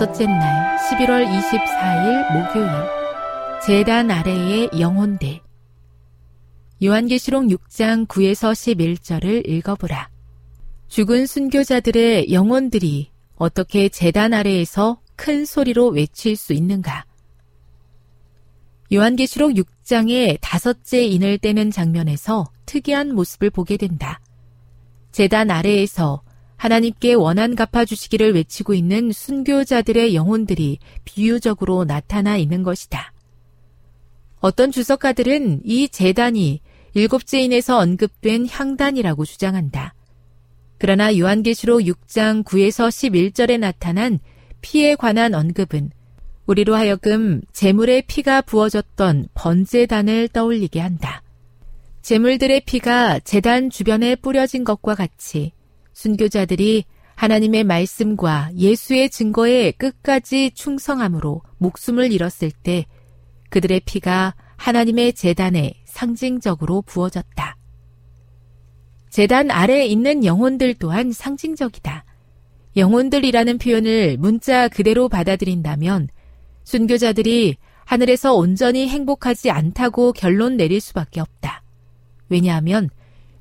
다섯째 날 11월 24일 목요일 재단 아래의 영혼들 요한계시록 6장 9에서 11절을 읽어보라. 죽은 순교자들의 영혼들이 어떻게 재단 아래에서 큰 소리로 외칠 수 있는가? 요한계시록 6장의 다섯째 인을 떼는 장면에서 특이한 모습을 보게 된다. 재단 아래에서 하나님께 원한 갚아주시기를 외치고 있는 순교자들의 영혼들이 비유적으로 나타나 있는 것이다. 어떤 주석가들은 이 재단이 일곱째 인에서 언급된 향단이라고 주장한다. 그러나 요한계시록 6장 9에서 11절에 나타난 피에 관한 언급은 우리로 하여금 재물의 피가 부어졌던 번제단을 떠올리게 한다. 재물들의 피가 재단 주변에 뿌려진 것과 같이 순교자들이 하나님의 말씀과 예수의 증거에 끝까지 충성함으로 목숨을 잃었을 때 그들의 피가 하나님의 재단에 상징적으로 부어졌다. 재단 아래에 있는 영혼들 또한 상징적이다. 영혼들이라는 표현을 문자 그대로 받아들인다면 순교자들이 하늘에서 온전히 행복하지 않다고 결론 내릴 수밖에 없다. 왜냐하면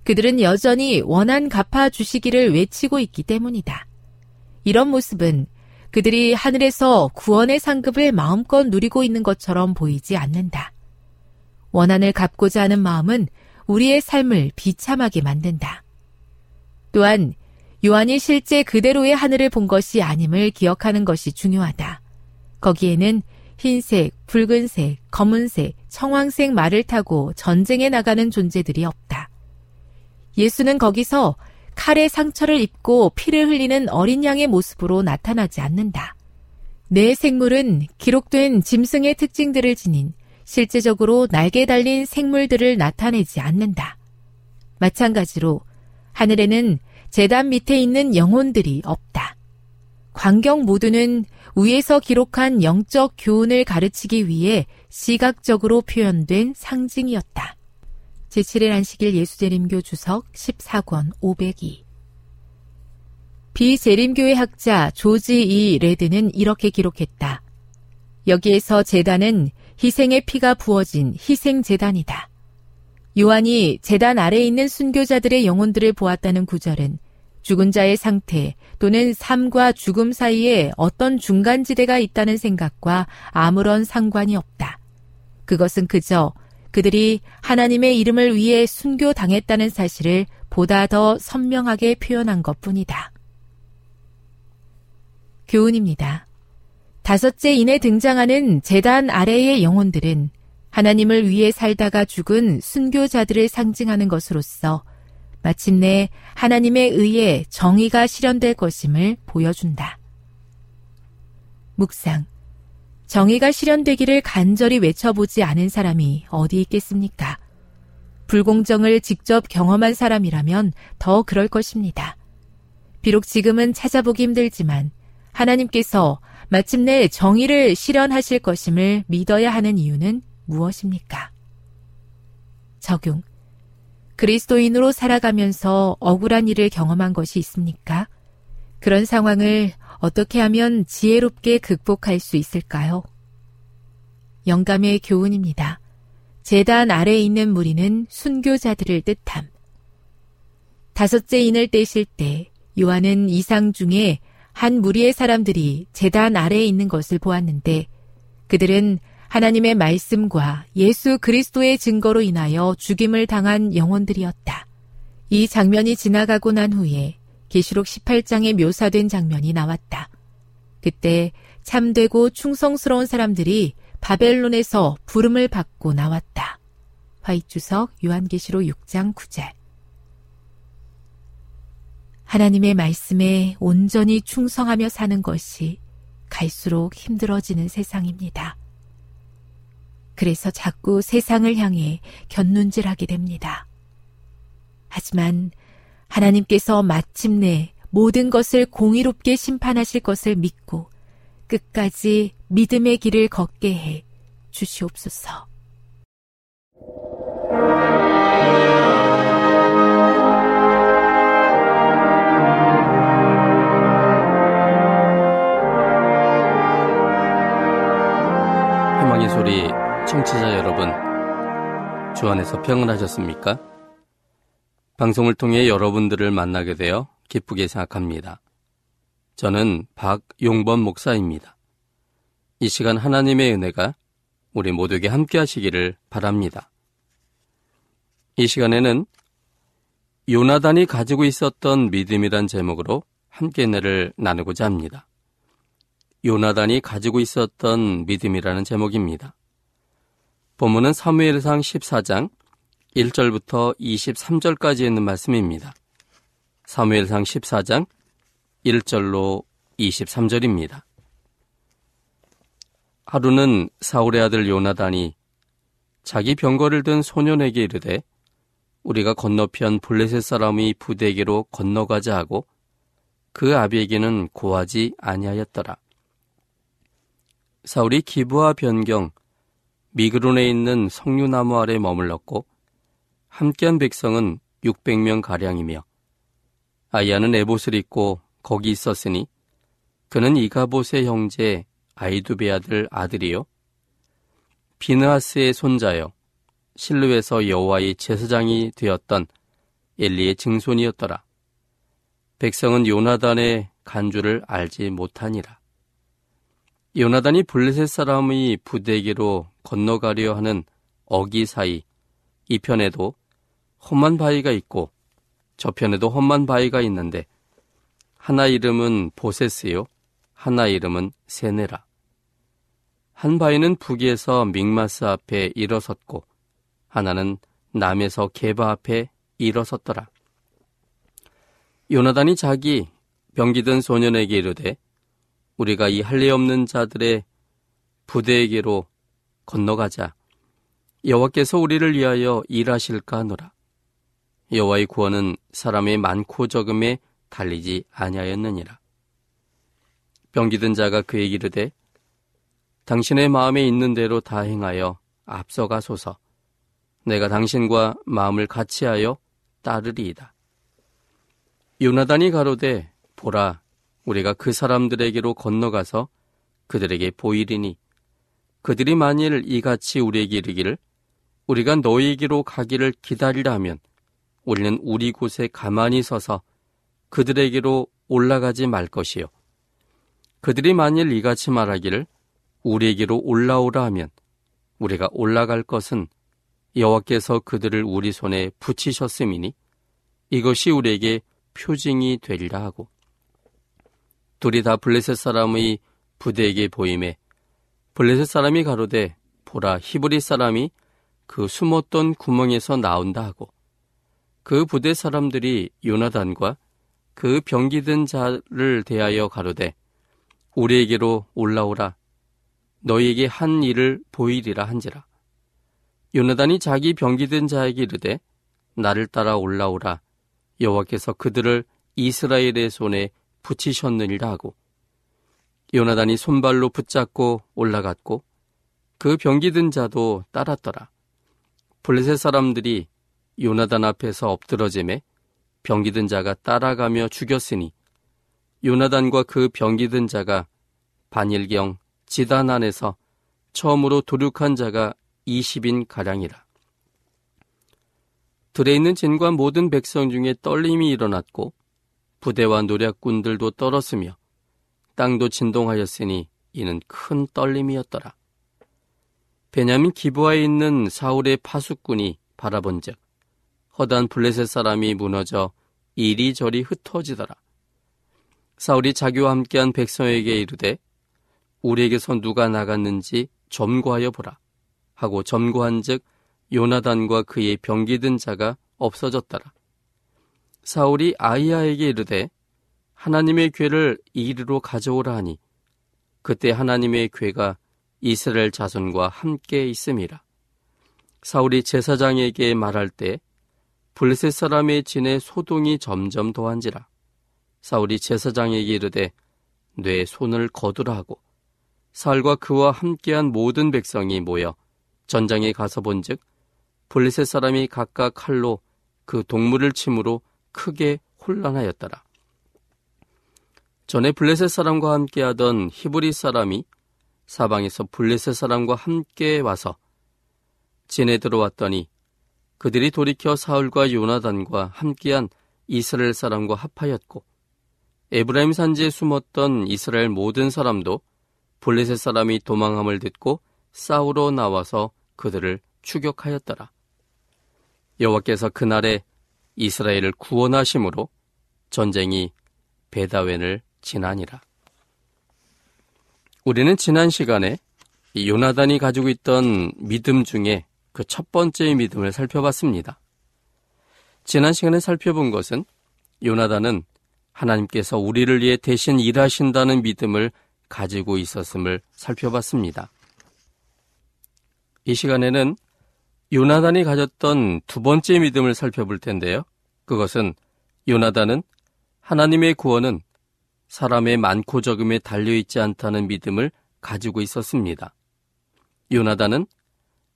그들은 여전히 원한 갚아 주시기를 외치고 있기 때문이다. 이런 모습은 그들이 하늘에서 구원의 상급을 마음껏 누리고 있는 것처럼 보이지 않는다. 원한을 갚고자 하는 마음은 우리의 삶을 비참하게 만든다. 또한 요한이 실제 그대로의 하늘을 본 것이 아님을 기억하는 것이 중요하다. 거기에는 흰색, 붉은색, 검은색, 청황색 말을 타고 전쟁에 나가는 존재들이 없다. 예수는 거기서 칼의 상처를 입고 피를 흘리는 어린 양의 모습으로 나타나지 않는다. 내 생물은 기록된 짐승의 특징들을 지닌 실제적으로 날개 달린 생물들을 나타내지 않는다. 마찬가지로 하늘에는 재단 밑에 있는 영혼들이 없다. 광경 모두는 위에서 기록한 영적 교훈을 가르치기 위해 시각적으로 표현된 상징이었다. 제7일 안식일 예수재림교 주석 14권 502 비재림교의 학자 조지 이 레드는 이렇게 기록했다. 여기에서 재단은 희생의 피가 부어진 희생재단이다. 요한이 재단 아래에 있는 순교자들의 영혼들을 보았다는 구절은 죽은 자의 상태 또는 삶과 죽음 사이에 어떤 중간지대가 있다는 생각과 아무런 상관이 없다. 그것은 그저 그들이 하나님의 이름을 위해 순교당했다는 사실을 보다 더 선명하게 표현한 것 뿐이다. 교훈입니다. 다섯째 인에 등장하는 재단 아래의 영혼들은 하나님을 위해 살다가 죽은 순교자들을 상징하는 것으로서 마침내 하나님에 의해 정의가 실현될 것임을 보여준다. 묵상. 정의가 실현되기를 간절히 외쳐보지 않은 사람이 어디 있겠습니까? 불공정을 직접 경험한 사람이라면 더 그럴 것입니다. 비록 지금은 찾아보기 힘들지만 하나님께서 마침내 정의를 실현하실 것임을 믿어야 하는 이유는 무엇입니까? 적용. 그리스도인으로 살아가면서 억울한 일을 경험한 것이 있습니까? 그런 상황을 어떻게 하면 지혜롭게 극복할 수 있을까요? 영감의 교훈입니다. 재단 아래에 있는 무리는 순교자들을 뜻함. 다섯째 인을 떼실 때 요한은 이상 중에 한 무리의 사람들이 재단 아래에 있는 것을 보았는데 그들은 하나님의 말씀과 예수 그리스도의 증거로 인하여 죽임을 당한 영혼들이었다. 이 장면이 지나가고 난 후에 계시록 18장에 묘사된 장면이 나왔다. 그때 참되고 충성스러운 사람들이 바벨론에서 부름을 받고 나왔다. 화이주석 요한계시록 6장 9절. 하나님의 말씀에 온전히 충성하며 사는 것이 갈수록 힘들어지는 세상입니다. 그래서 자꾸 세상을 향해 곁눈질하게 됩니다. 하지만 하나님께서 마침내 모든 것을 공의롭게 심판하실 것을 믿고 끝까지 믿음의 길을 걷게 해 주시옵소서. 희망의 소리 청취자 여러분, 주 안에서 평안하셨습니까? 방송을 통해 여러분들을 만나게 되어 기쁘게 생각합니다. 저는 박용범 목사입니다. 이 시간 하나님의 은혜가 우리 모두에게 함께 하시기를 바랍니다. 이 시간에는 요나단이 가지고 있었던 믿음이란 제목으로 함께 은혜를 나누고자 합니다. 요나단이 가지고 있었던 믿음이라는 제목입니다. 본문은 사무엘상 14장 1절부터 23절까지 있는 말씀입니다. 사무엘상 14장 1절로 23절입니다. 하루는 사울의 아들 요나단이 자기 병거를 든 소년에게 이르되 우리가 건너편 블레셋 사람의 부대에게로 건너가자 하고 그 아비에게는 고하지 아니하였더라. 사울이 기부와 변경 미그론에 있는 석류나무 아래 머물렀고 함께한 백성은 600명 가량이며 아이야는 에봇을 입고 거기 있었으니 그는 이가봇의 형제 아이두베 아들 아들이요 비느하스의 손자요 실루에서 여호와의 제사장이 되었던 엘리의 증손이었더라. 백성은 요나단의 간주를 알지 못하니라. 요나단이 블레셋 사람의 부대에게로 건너가려 하는 어기 사이 이편에도 험한 바위가 있고 저편에도 험한 바위가 있는데 하나 이름은 보세스요 하나 이름은 세네라. 한 바위는 북에서 믹마스 앞에 일어섰고 하나는 남에서 게바 앞에 일어섰더라. 요나단이 자기 병기든 소년에게 이르되 우리가 이 할례 없는 자들의 부대에게로 건너가자. 여호와께서 우리를 위하여 일하실까 하노라. 여호와의 구원은 사람의 많고 적음에 달리지 아니하였느니라. 병기든 자가 그에게 이르되 당신의 마음에 있는 대로 다 행하여 앞서가소서. 내가 당신과 마음을 같이하여 따르리이다. 요나단이 가로되 보라 우리가 그 사람들에게로 건너가서 그들에게 보이리니 그들이 만일 이같이 우리에게 이르기를 우리가 너희에게로 가기를 기다리라 하면 우리는 우리 곳에 가만히 서서 그들에게로 올라가지 말 것이요. 그들이 만일 이같이 말하기를 우리에게로 올라오라 하면 우리가 올라갈 것은 여호와께서 그들을 우리 손에 붙이셨음이니 이것이 우리에게 표징이 되리라 하고 둘이 다 블레셋 사람의 부대에게 보임에 블레셋 사람이 가로되 보라 히브리 사람이 그 숨었던 구멍에서 나온다 하고 그 부대 사람들이 요나단과 그 병기 든 자를 대하여 가로되 우리에게로 올라오라. 너희에게 한 일을 보이리라 한지라. 요나단이 자기 병기 든 자에게 이르되 나를 따라 올라오라. 여호와께서 그들을 이스라엘의 손에 붙이셨느니라 하고. 요나단이 손발로 붙잡고 올라갔고 그 병기 든 자도 따랐더라. 블레셋 사람들이 요나단 앞에서 엎드러짐에 병기 든 자가 따라가며 죽였으니 요나단과 그 병기 든 자가 반일경 지단 안에서 처음으로 도륙한 자가 20인 가량이라. 들에 있는 진과 모든 백성 중에 떨림이 일어났고 부대와 노략군들도 떨었으며 땅도 진동하였으니 이는 큰 떨림이었더라. 베냐민 기부하에 있는 사울의 파수꾼이 바라본즉 허단 블레셋 사람이 무너져 이리저리 흩어지더라. 사울이 자기와 함께한 백성에게 이르되 우리에게서 누가 나갔는지 점거하여 보라 하고 점거한즉 요나단과 그의 병기든 자가 없어졌더라. 사울이 아이야에게 이르되 하나님의 괴를 이리로 가져오라 하니 그때 하나님의 괴가 이스라엘 자손과 함께 있음이라. 사울이 제사장에게 말할 때 블레셋 사람의 진에 소동이 점점 더한지라. 사울이 제사장에게 이르되 뇌 손을 거두라 하고 사울과 그와 함께한 모든 백성이 모여 전장에 가서 본즉 블레셋 사람이 각각 칼로 그 동물을 침으로 크게 혼란하였더라. 전에 블레셋 사람과 함께하던 히브리 사람이 사방에서 블레셋 사람과 함께 와서 진에 들어왔더니 그들이 돌이켜 사울과 요나단과 함께한 이스라엘 사람과 합하였고 에브라임 산지에 숨었던 이스라엘 모든 사람도 블레셋 사람이 도망함을 듣고 싸우러 나와서 그들을 추격하였더라. 여호와께서 그날에 이스라엘을 구원하심으로 전쟁이 베다웬을 지나니라. 우리는 지난 시간에 요나단이 가지고 있던 믿음 중에 그 첫 번째의 믿음을 살펴봤습니다. 지난 시간에 살펴본 것은 요나단은 하나님께서 우리를 위해 대신 일하신다는 믿음을 가지고 있었음을 살펴봤습니다. 이 시간에는 요나단이 가졌던 두 번째 믿음을 살펴볼 텐데요. 그것은 요나단은 하나님의 구원은 사람의 많고 적음에 달려있지 않다는 믿음을 가지고 있었습니다. 요나단은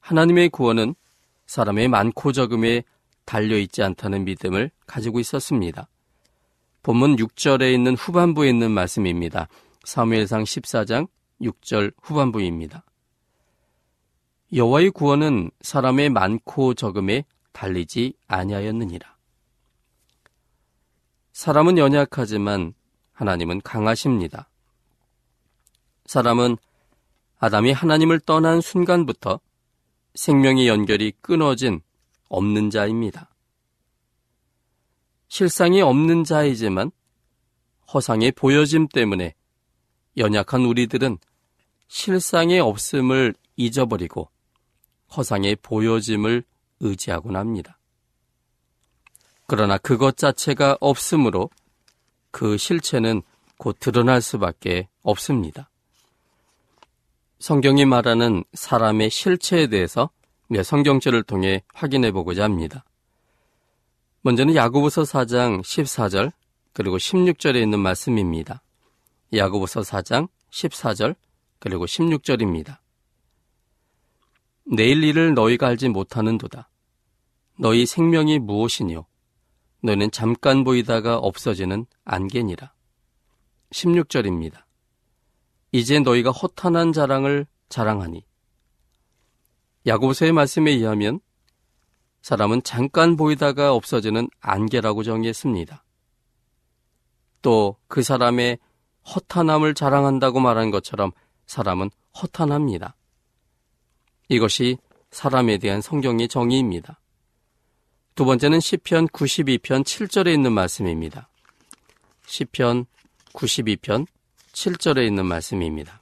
하나님의 구원은 사람의 많고 적음에 달려있지 않다는 믿음을 가지고 있었습니다. 본문 6절에 있는 후반부에 있는 말씀입니다. 사무엘상 14장 6절 후반부입니다. 여호와의 구원은 사람의 많고 적음에 달리지 아니하였느니라. 사람은 연약하지만 하나님은 강하십니다. 사람은 아담이 하나님을 떠난 순간부터 생명의 연결이 끊어진 없는 자입니다. 실상이 없는 자이지만 허상의 보여짐 때문에 연약한 우리들은 실상의 없음을 잊어버리고 허상의 보여짐을 의지하곤 합니다. 그러나 그것 자체가 없으므로 그 실체는 곧 드러날 수밖에 없습니다. 성경이 말하는 사람의 실체에 대해서 성경책을 통해 확인해 보고자 합니다. 먼저는 야고보서 4장 14절 그리고 16절에 있는 말씀입니다. 야고보서 4장 14절 그리고 16절입니다. 내일 일을 너희가 알지 못하는도다. 너희 생명이 무엇이뇨? 너는 잠깐 보이다가 없어지는 안개니라. 16절입니다. 이제 너희가 허탄한 자랑을 자랑하니 야고보서의 말씀에 의하면 사람은 잠깐 보이다가 없어지는 안개라고 정의했습니다. 또 그 사람의 허탄함을 자랑한다고 말한 것처럼 사람은 허탄합니다. 이것이 사람에 대한 성경의 정의입니다. 두 번째는 시편 92편 7절에 있는 말씀입니다. 시편 92편 7절에 있는 말씀입니다.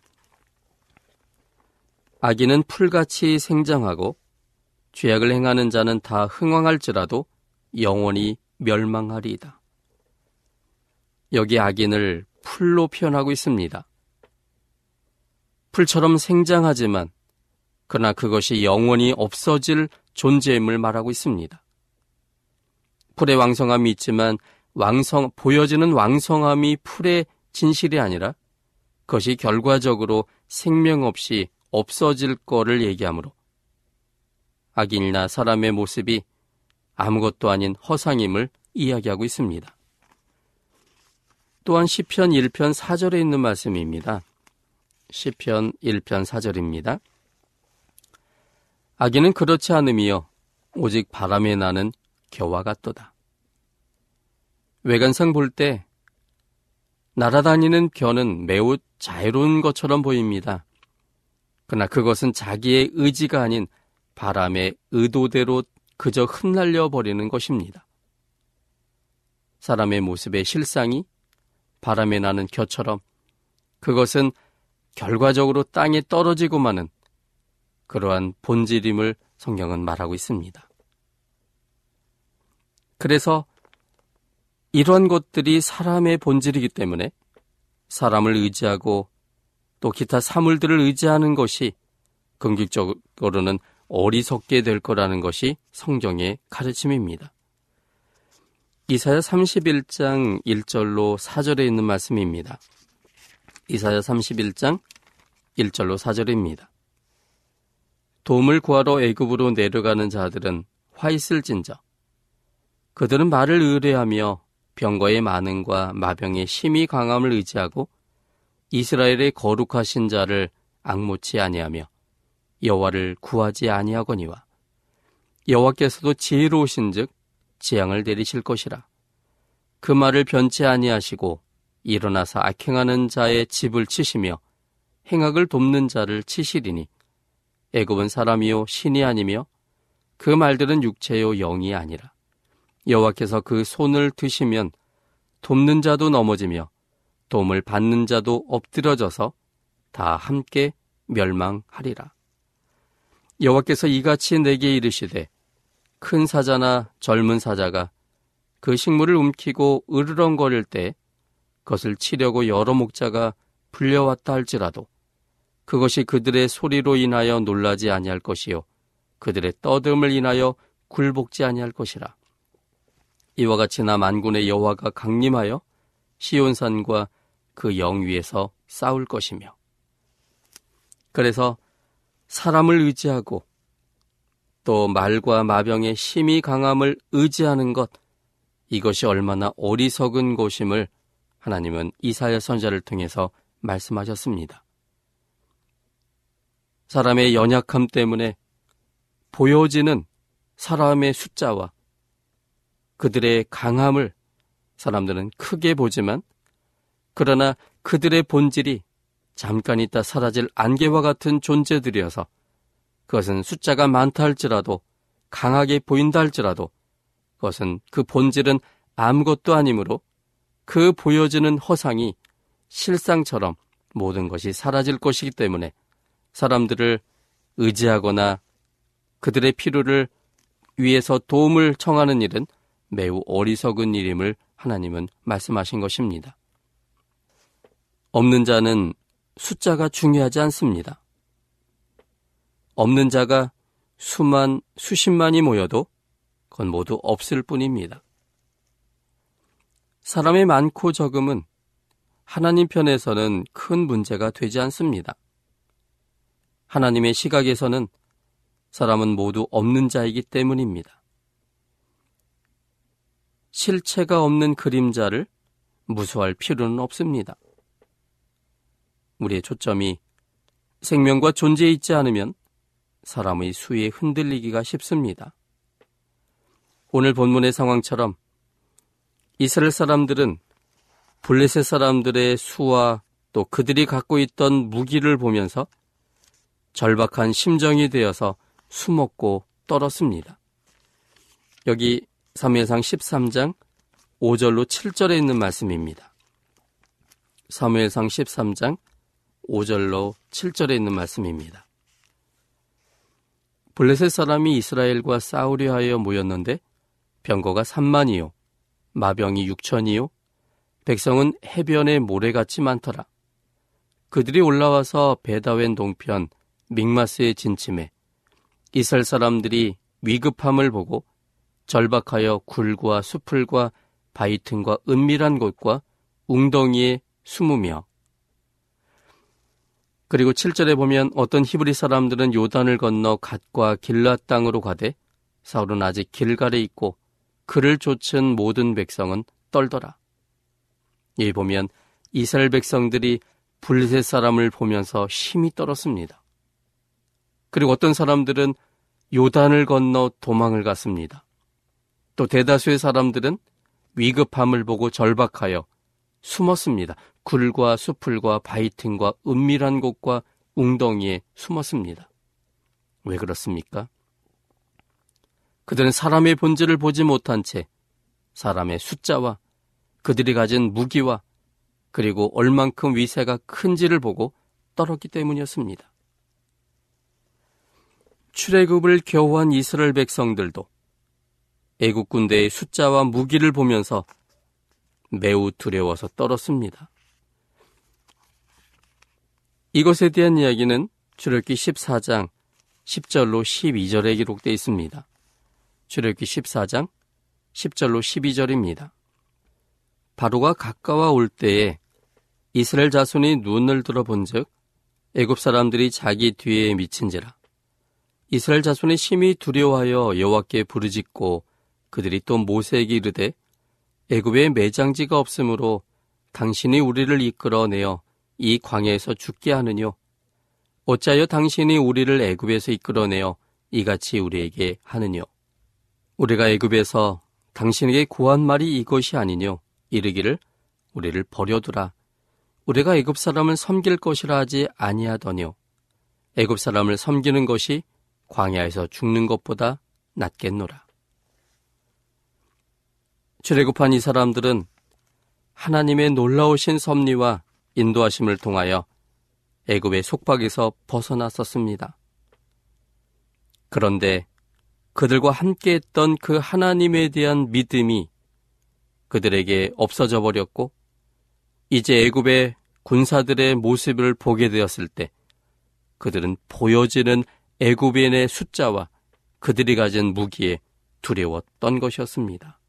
아기는 풀같이 생장하고 죄악을 행하는 자는 다 흥왕할지라도 영원히 멸망하리이다. 여기 악인을 풀로 표현하고 있습니다. 풀처럼 생장하지만 그러나 그것이 영원히 없어질 존재임을 말하고 있습니다. 풀의 왕성함이 있지만 왕성 보여지는 왕성함이 풀의 진실이 아니라 그것이 결과적으로 생명 없이 없어질 거를 얘기하므로 악인이나 사람의 모습이 아무것도 아닌 허상임을 이야기하고 있습니다. 또한 시편 1편 4절에 있는 말씀입니다. 시편 1편 4절입니다. 악인은 그렇지 않음이요 오직 바람에 나는 겨와 같도다. 외관상 볼 때 날아다니는 겨는 매우 자유로운 것처럼 보입니다. 그러나 그것은 자기의 의지가 아닌 바람의 의도대로 그저 흩날려 버리는 것입니다. 사람의 모습의 실상이 바람에 나는 겨처럼 그것은 결과적으로 땅에 떨어지고 마는 그러한 본질임을 성경은 말하고 있습니다. 그래서 이러한 것들이 사람의 본질이기 때문에 사람을 의지하고 또 기타 사물들을 의지하는 것이 긍격적으로는 어리석게 될 거라는 것이 성경의 가르침입니다. 이사야 31장 1절로 4절에 있는 말씀입니다. 이사야 31장 1절로 4절입니다. 도움을 구하러 애굽으로 내려가는 자들은 화 있을진저 그들은 말을 의뢰하며 병거의 많음과 마병의 심히 강함을 의지하고 이스라엘의 거룩하신 자를 악모치 아니하며 여호와를 구하지 아니하거니와 여호와께서도 지혜로우신즉 재앙을 내리실 것이라. 그 말을 변치 아니하시고 일어나서 악행하는 자의 집을 치시며 행악을 돕는 자를 치시리니 애굽은 사람이요 신이 아니며 그 말들은 육체요 영이 아니라 여호와께서 그 손을 드시면 돕는 자도 넘어지며 도움을 받는 자도 엎드려져서 다 함께 멸망하리라. 여호와께서 이같이 내게 이르시되 큰 사자나 젊은 사자가 그 식물을 움키고 으르렁거릴 때 그것을 치려고 여러 목자가 불려왔다 할지라도 그것이 그들의 소리로 인하여 놀라지 아니할 것이요 그들의 떠듦을 인하여 굴복지 아니할 것이라 이와 같이 나 만군의 여호와가 강림하여 시온산과 그 영 위에서 싸울 것이며 그래서 사람을 의지하고 또 말과 마병의 심히 강함을 의지하는 것 이것이 얼마나 어리석은 곳임을 하나님은 이사야 선자를 통해서 말씀하셨습니다. 사람의 연약함 때문에 보여지는 사람의 숫자와 그들의 강함을 사람들은 크게 보지만 그러나 그들의 본질이 잠깐 있다 사라질 안개와 같은 존재들이어서 그것은 숫자가 많다 할지라도 강하게 보인다 할지라도 그것은 그 본질은 아무것도 아니므로 그 보여지는 허상이 실상처럼 모든 것이 사라질 것이기 때문에 사람들을 의지하거나 그들의 필요를 위해서 도움을 청하는 일은 매우 어리석은 일임을 하나님은 말씀하신 것입니다. 없는 자는 숫자가 중요하지 않습니다. 없는 자가 수만, 수십만이 모여도 그건 모두 없을 뿐입니다. 사람의 많고 적음은 하나님 편에서는 큰 문제가 되지 않습니다. 하나님의 시각에서는 사람은 모두 없는 자이기 때문입니다. 실체가 없는 그림자를 무수할 필요는 없습니다. 우리의 초점이 생명과 존재에 있지 않으면 사람의 수에 흔들리기가 쉽습니다. 오늘 본문의 상황처럼 이스라엘 사람들은 블레셋 사람들의 수와 또 그들이 갖고 있던 무기를 보면서 절박한 심정이 되어서 숨었고 떨었습니다. 여기 사무엘상 13장 5절로 7절에 있는 말씀입니다. 사무엘상 13장 5절로 7절에 있는 말씀입니다. 블레셋 사람이 이스라엘과 싸우려 하여 모였는데 병거가 3만이요 마병이 6천이요 백성은 해변에 모래같이 많더라. 그들이 올라와서 베다웬 동편 믹마스의 진침에 이스라엘 사람들이 위급함을 보고 절박하여 굴과 수풀과 바위 틈과 은밀한 곳과 웅덩이에 숨으며 그리고 7절에 보면 어떤 히브리 사람들은 요단을 건너 갓과 길랏 땅으로 가되 사울은 아직 길갈에 있고 그를 쫓은 모든 백성은 떨더라. 이 보면 이스라엘 백성들이 블레셋 사람을 보면서 힘이 떨었습니다. 그리고 어떤 사람들은 요단을 건너 도망을 갔습니다. 또 대다수의 사람들은 위급함을 보고 절박하여 숨었습니다. 굴과 수풀과 바이튼과 은밀한 곳과 웅덩이에 숨었습니다. 왜 그렇습니까? 그들은 사람의 본질을 보지 못한 채 사람의 숫자와 그들이 가진 무기와 그리고 얼만큼 위세가 큰지를 보고 떨었기 때문이었습니다. 출애굽을 겨우한 이스라엘 백성들도 애국 군대의 숫자와 무기를 보면서 매우 두려워서 떨었습니다. 이것에 대한 이야기는 출애굽기 14장 10절로 12절에 기록되어 있습니다. 출애굽기 14장 10절로 12절입니다. 바로가 가까워 올 때에 이스라엘 자손이 눈을 들어본즉 애굽 사람들이 자기 뒤에 미친지라 이스라엘 자손의 심히 두려워하여 여호와께 부르짖고 그들이 또 모세에게 이르되 애굽에 매장지가 없으므로 당신이 우리를 이끌어내어 이 광야에서 죽게 하느뇨 어찌하여 당신이 우리를 애굽에서 이끌어내어 이같이 우리에게 하느뇨 우리가 애굽에서 당신에게 구한 말이 이것이 아니뇨 이르기를 우리를 버려두라 우리가 애굽 사람을 섬길 것이라 하지 아니하더뇨. 애굽 사람을 섬기는 것이 광야에서 죽는 것보다 낫겠노라. 출애굽한 이 사람들은 하나님의 놀라우신 섭리와 인도하심을 통하여 애굽의 속박에서 벗어났었습니다. 그런데 그들과 함께 했던 그 하나님에 대한 믿음이 그들에게 없어져 버렸고 이제 애굽의 군사들의 모습을 보게 되었을 때 그들은 보여지는 애굽인의 숫자와 그들이 가진 무기에 두려웠던 것이었습니다.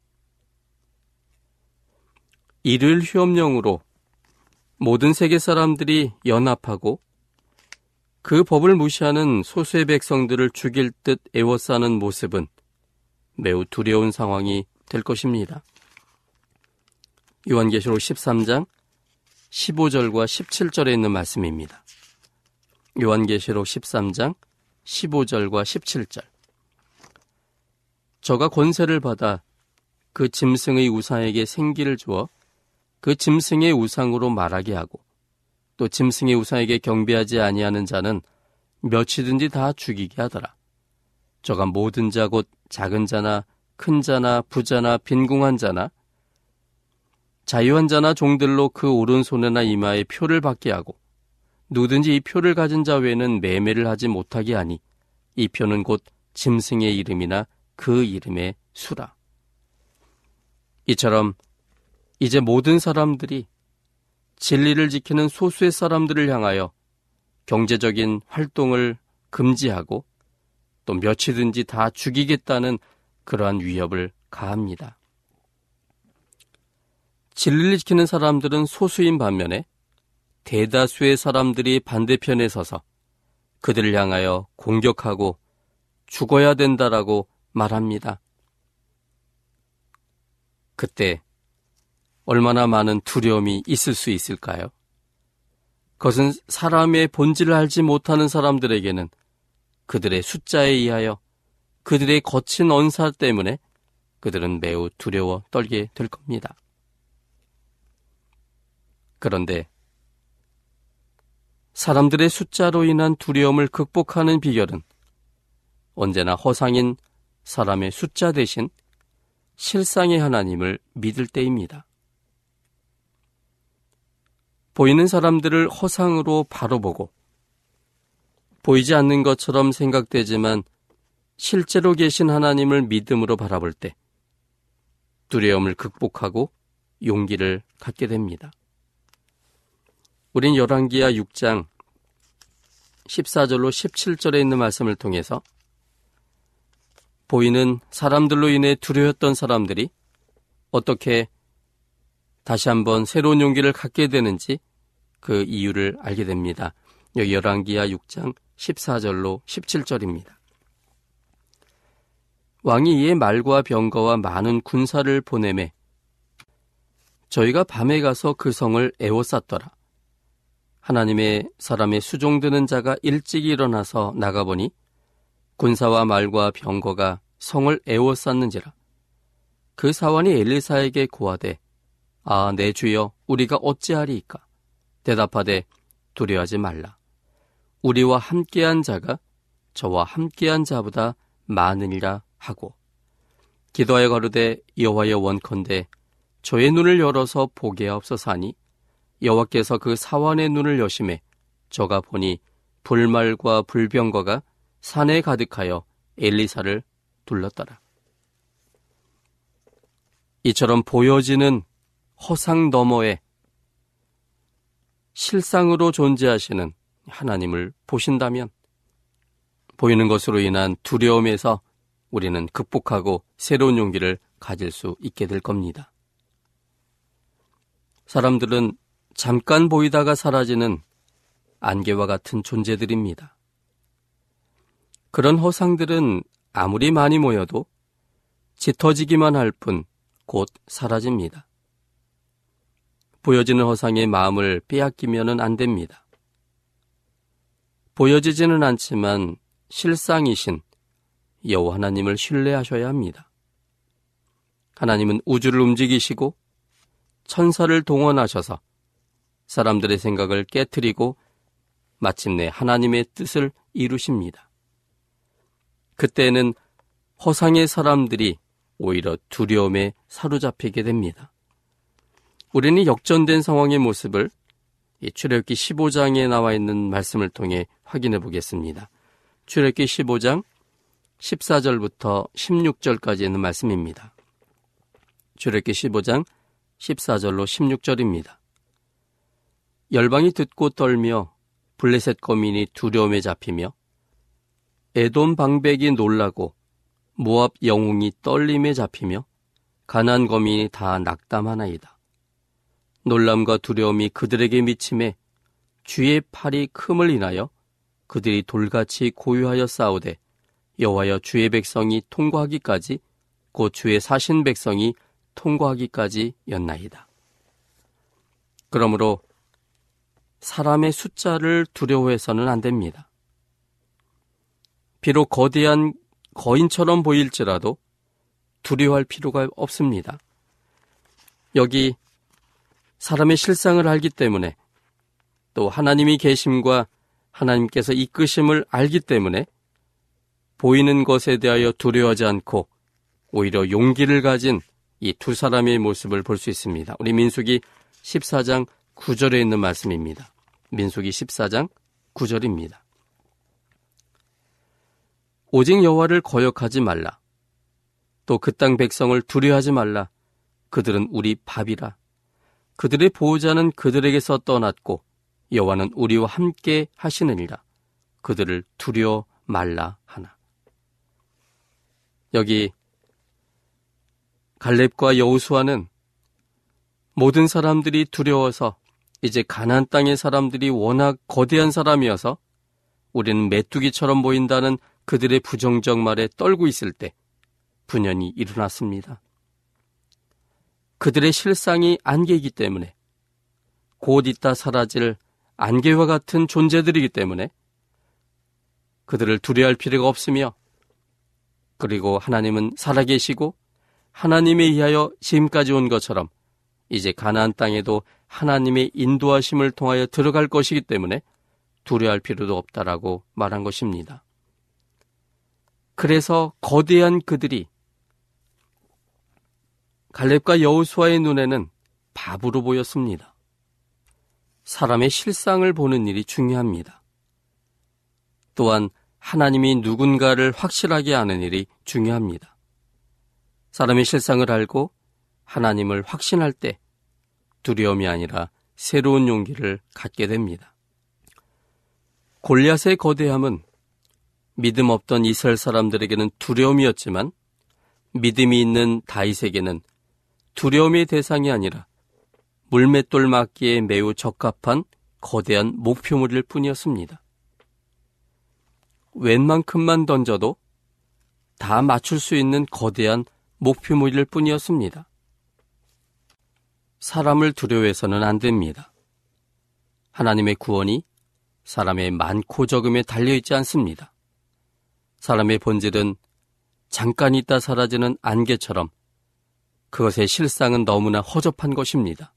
이를 휴업령으로 모든 세계 사람들이 연합하고 그 법을 무시하는 소수의 백성들을 죽일 듯 애워싸는 모습은 매우 두려운 상황이 될 것입니다. 요한계시록 13장 15절과 17절에 있는 말씀입니다. 요한계시록 13장 15절과 17절. 저가 권세를 받아 그 짐승의 우상에게 생기를 주어 그 짐승의 우상으로 말하게 하고 또 짐승의 우상에게 경배하지 아니하는 자는 몇이든지 다 죽이게 하더라. 저가 모든 자 곧 작은 자나 큰 자나 부자나 빈궁한 자나 자유한 자나 종들로 그 오른손에나 이마에 표를 받게 하고 누든지 이 표를 가진 자 외에는 매매를 하지 못하게 하니 이 표는 곧 짐승의 이름이나 그 이름의 수라. 이처럼 이제 모든 사람들이 진리를 지키는 소수의 사람들을 향하여 경제적인 활동을 금지하고 또 며칠든지 다 죽이겠다는 그러한 위협을 가합니다. 진리를 지키는 사람들은 소수인 반면에 대다수의 사람들이 반대편에 서서 그들을 향하여 공격하고 죽어야 된다라고 말합니다. 그때 얼마나 많은 두려움이 있을 수 있을까요? 그것은 사람의 본질을 알지 못하는 사람들에게는 그들의 숫자에 의하여 그들의 거친 언사 때문에 그들은 매우 두려워 떨게 될 겁니다. 그런데 사람들의 숫자로 인한 두려움을 극복하는 비결은 언제나 허상인 사람의 숫자 대신 실상의 하나님을 믿을 때입니다. 보이는 사람들을 허상으로 바로 보고 보이지 않는 것처럼 생각되지만 실제로 계신 하나님을 믿음으로 바라볼 때 두려움을 극복하고 용기를 갖게 됩니다. 우린 열왕기야 6장 14절로 17절에 있는 말씀을 통해서 보이는 사람들로 인해 두려웠던 사람들이 어떻게 다시 한번 새로운 용기를 갖게 되는지 그 이유를 알게 됩니다. 여기 열왕기야 6장 14절로 17절입니다. 왕이 이에 말과 병거와 많은 군사를 보내매 저희가 밤에 가서 그 성을 에워쌌더라. 하나님의 사람의 수종드는 자가 일찍 일어나서 나가보니 군사와 말과 병거가 성을 에워쌌는지라. 그 사원이 엘리사에게 고하되 아, 내 주여, 우리가 어찌하리이까? 대답하되 두려워하지 말라. 우리와 함께한 자가 저와 함께한 자보다 많으니라 하고 기도하여 가로되 여호와여 원컨대 저의 눈을 열어서 보게 하옵소서 하니 여호와께서 그 사원의 눈을 여심해 저가 보니 불말과 불병거가 산에 가득하여 엘리사를 둘렀더라. 이처럼 보여지는 허상 너머에 실상으로 존재하시는 하나님을 보신다면 보이는 것으로 인한 두려움에서 우리는 극복하고 새로운 용기를 가질 수 있게 될 겁니다. 사람들은 잠깐 보이다가 사라지는 안개와 같은 존재들입니다. 그런 허상들은 아무리 많이 모여도 짙어지기만 할 뿐 곧 사라집니다. 보여지는 허상의 마음을 빼앗기면 안 됩니다. 보여지지는 않지만 실상이신 여호와 하나님을 신뢰하셔야 합니다. 하나님은 우주를 움직이시고 천사를 동원하셔서 사람들의 생각을 깨뜨리고 마침내 하나님의 뜻을 이루십니다. 그때는 허상의 사람들이 오히려 두려움에 사로잡히게 됩니다. 우리는 역전된 상황의 모습을 출애굽기 15장에 나와 있는 말씀을 통해 확인해 보겠습니다. 출애굽기 15장 14절부터 16절까지 있는 말씀입니다. 출애굽기 15장 14절로 16절입니다. 열방이 듣고 떨며 블레셋 거민이 두려움에 잡히며 에돔 방백이 놀라고 모압 영웅이 떨림에 잡히며 가난 거민이 다 낙담하나이다. 놀람과 두려움이 그들에게 미침해 주의 팔이 큼을 인하여 그들이 돌같이 고요하여 싸우되 여호와여 주의 백성이 통과하기까지 곧 주의 사신 백성이 통과하기까지 였나이다. 그러므로 사람의 숫자를 두려워해서는 안 됩니다. 비록 거대한 거인처럼 보일지라도 두려워할 필요가 없습니다. 여기 사람의 실상을 알기 때문에 또 하나님이 계심과 하나님께서 이끄심을 알기 때문에 보이는 것에 대하여 두려워하지 않고 오히려 용기를 가진 이 두 사람의 모습을 볼 수 있습니다. 우리 민숙이 14장 9절에 있는 말씀입니다. 민숙이 14장 9절입니다. 오직 여호와를 거역하지 말라. 또 그 땅 백성을 두려워하지 말라. 그들은 우리 밥이라. 그들의 보호자는 그들에게서 떠났고 여호와는 우리와 함께 하시느니라. 그들을 두려워 말라 하나. 여기 갈렙과 여우수아는 모든 사람들이 두려워서 이제 가나안 땅의 사람들이 워낙 거대한 사람이어서 우리는 메뚜기처럼 보인다는 그들의 부정적 말에 떨고 있을 때 분연이 일어났습니다. 그들의 실상이 안개이기 때문에 곧 있다 사라질 안개와 같은 존재들이기 때문에 그들을 두려워할 필요가 없으며 그리고 하나님은 살아계시고 하나님에 의하여 지금까지 온 것처럼 이제 가나안 땅에도 하나님의 인도하심을 통하여 들어갈 것이기 때문에 두려워할 필요도 없다라고 말한 것입니다. 그래서 거대한 그들이 갈렙과 여우수아의 눈에는 바보로 보였습니다. 사람의 실상을 보는 일이 중요합니다. 또한 하나님이 누군가를 확실하게 아는 일이 중요합니다. 사람의 실상을 알고 하나님을 확신할 때 두려움이 아니라 새로운 용기를 갖게 됩니다. 골리앗의 거대함은 믿음 없던 이스라엘 사람들에게는 두려움이었지만 믿음이 있는 다윗에게는 두려움의 대상이 아니라 물맷돌 맞기에 매우 적합한 거대한 목표물일 뿐이었습니다. 웬만큼만 던져도 다 맞출 수 있는 거대한 목표물일 뿐이었습니다. 사람을 두려워해서는 안 됩니다. 하나님의 구원이 사람의 많고 적음에 달려있지 않습니다. 사람의 본질은 잠깐 있다 사라지는 안개처럼 그것의 실상은 너무나 허접한 것입니다.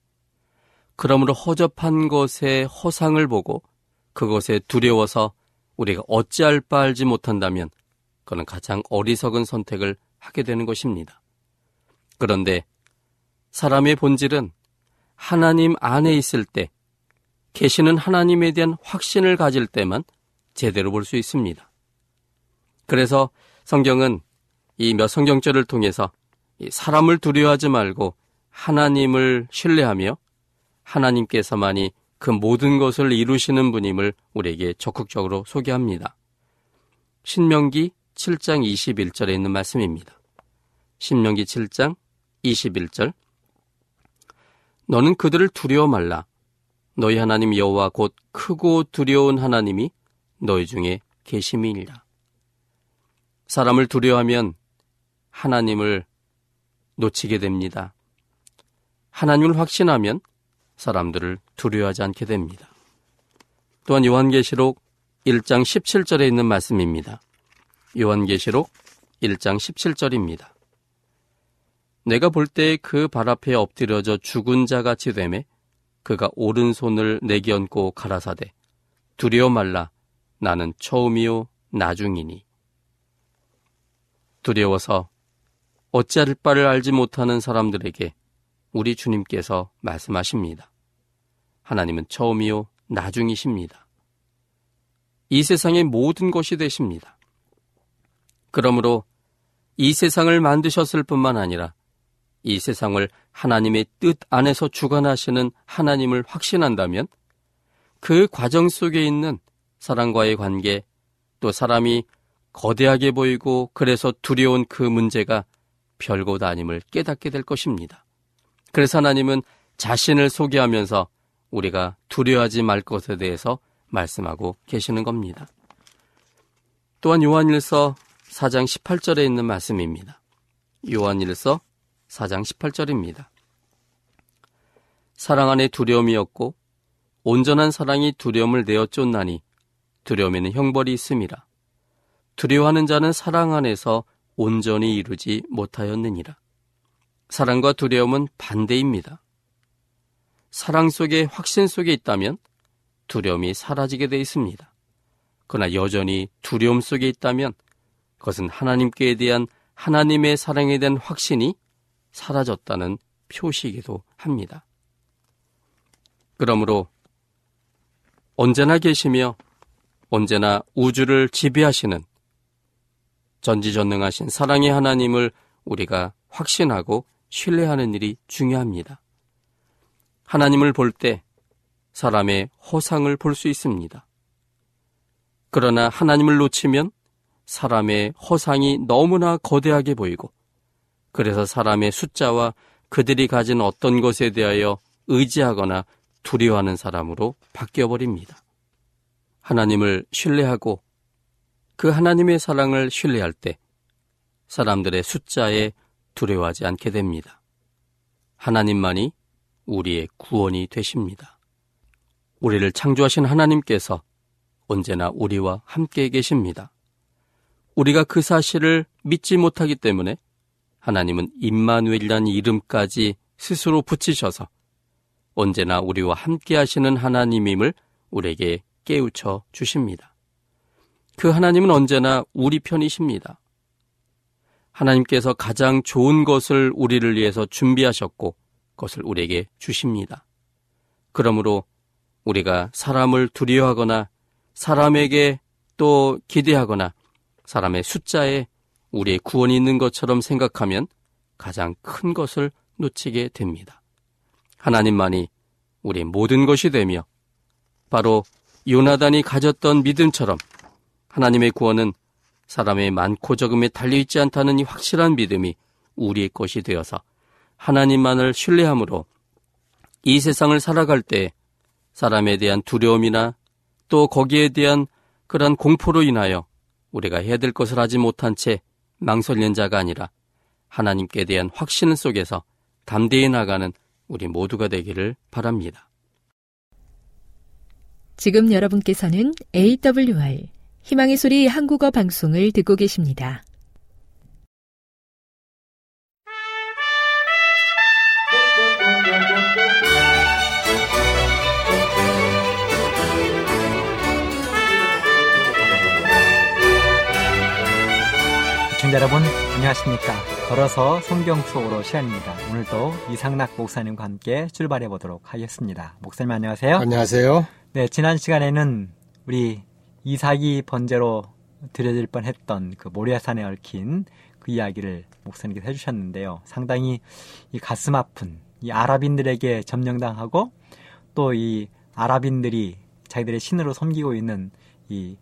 그러므로 허접한 것의 허상을 보고 그것에 두려워서 우리가 어찌할 바 알지 못한다면 그는 가장 어리석은 선택을 하게 되는 것입니다. 그런데 사람의 본질은 하나님 안에 있을 때 계시는 하나님에 대한 확신을 가질 때만 제대로 볼 수 있습니다. 그래서 성경은 이 몇 성경절을 통해서 사람을 두려워하지 말고 하나님을 신뢰하며 하나님께서만이 그 모든 것을 이루시는 분임을 우리에게 적극적으로 소개합니다. 신명기 7장 21절에 있는 말씀입니다. 신명기 7장 21절 너는 그들을 두려워 말라. 너희 하나님 여호와 곧 크고 두려운 하나님이 너희 중에 계심이니라. 사람을 두려워하면 하나님을 놓치게 됩니다. 하나님을 확신하면 사람들을 두려워하지 않게 됩니다. 또한 요한계시록 1장 17절에 있는 말씀입니다. 요한계시록 1장 17절입니다. 내가 볼 때 그 발 앞에 엎드려져 죽은 자 같이 되매 그가 오른손을 내게 얹고 가라사대 두려워 말라 나는 처음이요 나중이니 두려워서 어찌할 바를 알지 못하는 사람들에게 우리 주님께서 말씀하십니다. 하나님은 처음이요 나중이십니다. 이 세상의 모든 것이 되십니다. 그러므로 이 세상을 만드셨을 뿐만 아니라 이 세상을 하나님의 뜻 안에서 주관하시는 하나님을 확신한다면 그 과정 속에 있는 사람과의 관계 또 사람이 거대하게 보이고 그래서 두려운 그 문제가 별것 아님을 깨닫게 될 것입니다. 그래서 하나님은 자신을 소개하면서 우리가 두려워하지 말 것에 대해서 말씀하고 계시는 겁니다. 또한 요한일서 4장 18절에 있는 말씀입니다. 요한일서 4장 18절입니다. 사랑 안에 두려움이 없고 온전한 사랑이 두려움을 내어 쫓나니 두려움에는 형벌이 있음이라. 두려워하는 자는 사랑 안에서 온전히 이루지 못하였느니라. 사랑과 두려움은 반대입니다. 사랑 속에 확신 속에 있다면 두려움이 사라지게 돼 있습니다. 그러나 여전히 두려움 속에 있다면 그것은 하나님께 대한 하나님의 사랑에 대한 확신이 사라졌다는 표시이기도 합니다. 그러므로 언제나 계시며 언제나 우주를 지배하시는 전지전능하신 사랑의 하나님을 우리가 확신하고 신뢰하는 일이 중요합니다. 하나님을 볼 때 사람의 허상을 볼 수 있습니다. 그러나 하나님을 놓치면 사람의 허상이 너무나 거대하게 보이고 그래서 사람의 숫자와 그들이 가진 어떤 것에 대하여 의지하거나 두려워하는 사람으로 바뀌어 버립니다. 하나님을 신뢰하고 그 하나님의 사랑을 신뢰할 때 사람들의 숫자에 두려워하지 않게 됩니다. 하나님만이 우리의 구원이 되십니다. 우리를 창조하신 하나님께서 언제나 우리와 함께 계십니다. 우리가 그 사실을 믿지 못하기 때문에 하나님은 임마누엘이라는 이름까지 스스로 붙이셔서 언제나 우리와 함께 하시는 하나님임을 우리에게 깨우쳐 주십니다. 그 하나님은 언제나 우리 편이십니다. 하나님께서 가장 좋은 것을 우리를 위해서 준비하셨고 그것을 우리에게 주십니다. 그러므로 우리가 사람을 두려워하거나 사람에게 또 기대하거나 사람의 숫자에 우리의 구원이 있는 것처럼 생각하면 가장 큰 것을 놓치게 됩니다. 하나님만이 우리 모든 것이 되며 바로 요나단이 가졌던 믿음처럼 하나님의 구원은 사람의 많고 적음에 달려있지 않다는 이 확실한 믿음이 우리의 것이 되어서 하나님만을 신뢰함으로 이 세상을 살아갈 때 사람에 대한 두려움이나 또 거기에 대한 그러한 공포로 인하여 우리가 해야 될 것을 하지 못한 채 망설이는 자가 아니라 하나님께 대한 확신 속에서 담대히 나가는 우리 모두가 되기를 바랍니다. 지금 여러분께서는 AWR 희망의 소리 한국어 방송을 듣고 계십니다. 시청자 여러분 안녕하십니까? 걸어서 성경 속으로 시간입니다. 오늘도 이상락 목사님과 함께 출발해 보도록 하겠습니다. 목사님 안녕하세요. 안녕하세요. 네 지난 시간에는 우리 이삭이 번제로 드려질 뻔했던 그 모리아산에 얽힌 그 이야기를 목사님께서 해주셨는데요 상당히 이 가슴 아픈 이 아랍인들에게 점령당하고 또 이 아랍인들이 자기들의 신으로 섬기고 있는 이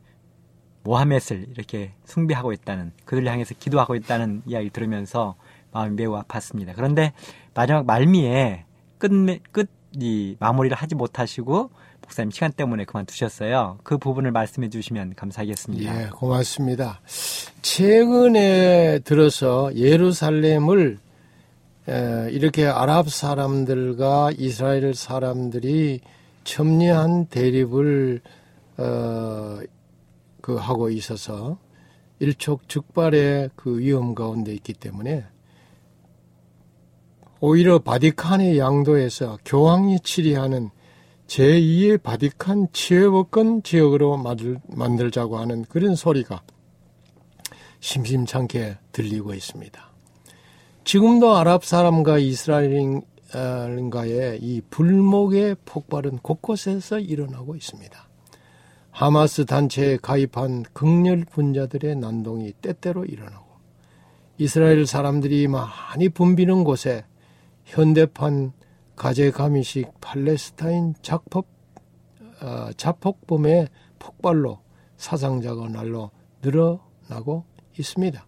모하멧을 이렇게 숭배하고 있다는 그들을 향해서 기도하고 있다는 이야기 들으면서 마음이 매우 아팠습니다. 그런데 마지막 말미에 끝 끝이 마무리를 하지 못하시고 목사님 시간 때문에 그만두셨어요. 그 부분을 말씀해 주시면 감사하겠습니다. 예, 고맙습니다. 최근에 들어서 예루살렘을 이렇게 아랍 사람들과 이스라엘 사람들이 첨예한 대립을 어, 그 하고 있어서 일촉즉발의 그 위험 가운데 있기 때문에 오히려 바티칸의 양도에서 교황이 치리하는 제2의 바티칸 치외법권 지역으로 만들, 자고 하는 그런 소리가 심심찮게 들리고 있습니다. 지금도 아랍 사람과 이스라엘인가의 이 불목의 폭발은 곳곳에서 일어나고 있습니다. 하마스 단체에 가입한 극렬 분자들의 난동이 때때로 일어나고 이스라엘 사람들이 많이 붐비는 곳에 현대판 가재가미식 팔레스타인 작폭, 어, 자폭범의 폭발로 사상자가 날로 늘어나고 있습니다.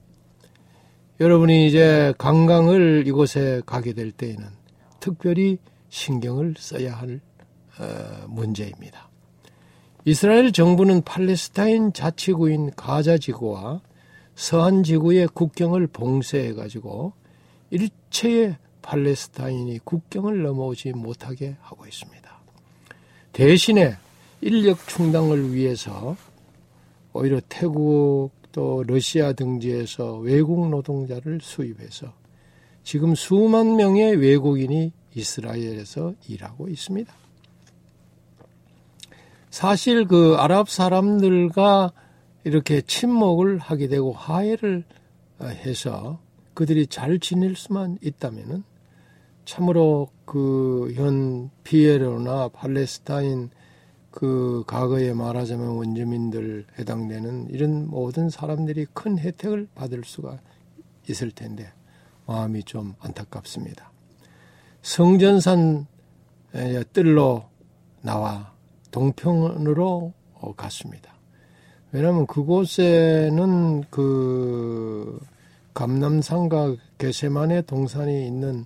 여러분이 이제 관광을 이곳에 가게 될 때에는 특별히 신경을 써야 할 어, 문제입니다. 이스라엘 정부는 팔레스타인 자치구인 가자 지구와 서한 지구의 국경을 봉쇄해 가지고 일체의 팔레스타인이 국경을 넘어오지 못하게 하고 있습니다. 대신에 인력 충당을 위해서 오히려 태국 또 러시아 등지에서 외국 노동자를 수입해서 지금 수만 명의 외국인이 이스라엘에서 일하고 있습니다. 사실 그 아랍 사람들과 이렇게 침묵을 하게 되고 화해를 해서 그들이 잘 지낼 수만 있다면은 참으로 그 현 피에로나 팔레스타인 그 과거에 말하자면 원주민들 해당되는 이런 모든 사람들이 큰 혜택을 받을 수가 있을 텐데 마음이 좀 안타깝습니다. 성전산 뜰로 나와 동평으로 어, 갔습니다. 왜냐하면 그곳에는 그 감남산과 게세만의 동산이 있는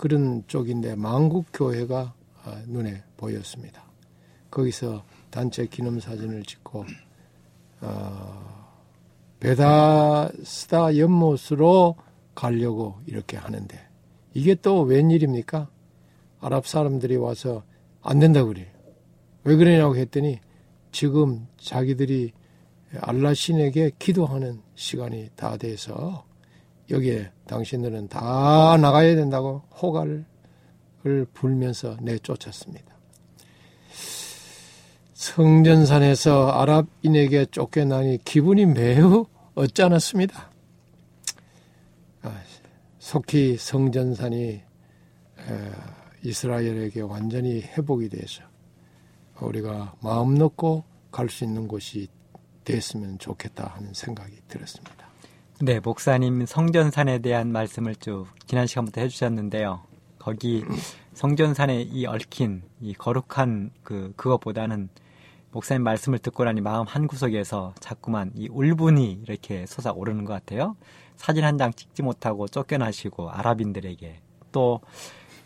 그런 쪽인데 만국교회가 아, 눈에 보였습니다. 거기서 단체 기념 사진을 찍고 어, 베다스다 연못으로 가려고 이렇게 하는데 이게 또 웬일입니까? 아랍 사람들이 와서 안 된다고 그래요. 왜 그러냐고 했더니 지금 자기들이 알라 신에게 기도하는 시간이 다 돼서 여기에 당신들은 다 나가야 된다고 호가를 불면서 내쫓았습니다. 성전산에서 아랍인에게 쫓겨나니 기분이 매우 어쩌않았습니다. 아, 속히 성전산이 이스라엘에게 완전히 회복이 돼서 우리가 마음 놓고 갈 수 있는 곳이 됐으면 좋겠다 하는 생각이 들었습니다. 네, 목사님 성전산에 대한 말씀을 쭉 지난 시간부터 해주셨는데요. 거기 성전산에 이 얽힌 이 거룩한 그 그것보다는 목사님 말씀을 듣고 나니 마음 한 구석에서 자꾸만 이 울분이 이렇게 솟아오르는 것 같아요. 사진 한 장 찍지 못하고 쫓겨나시고 아랍인들에게 또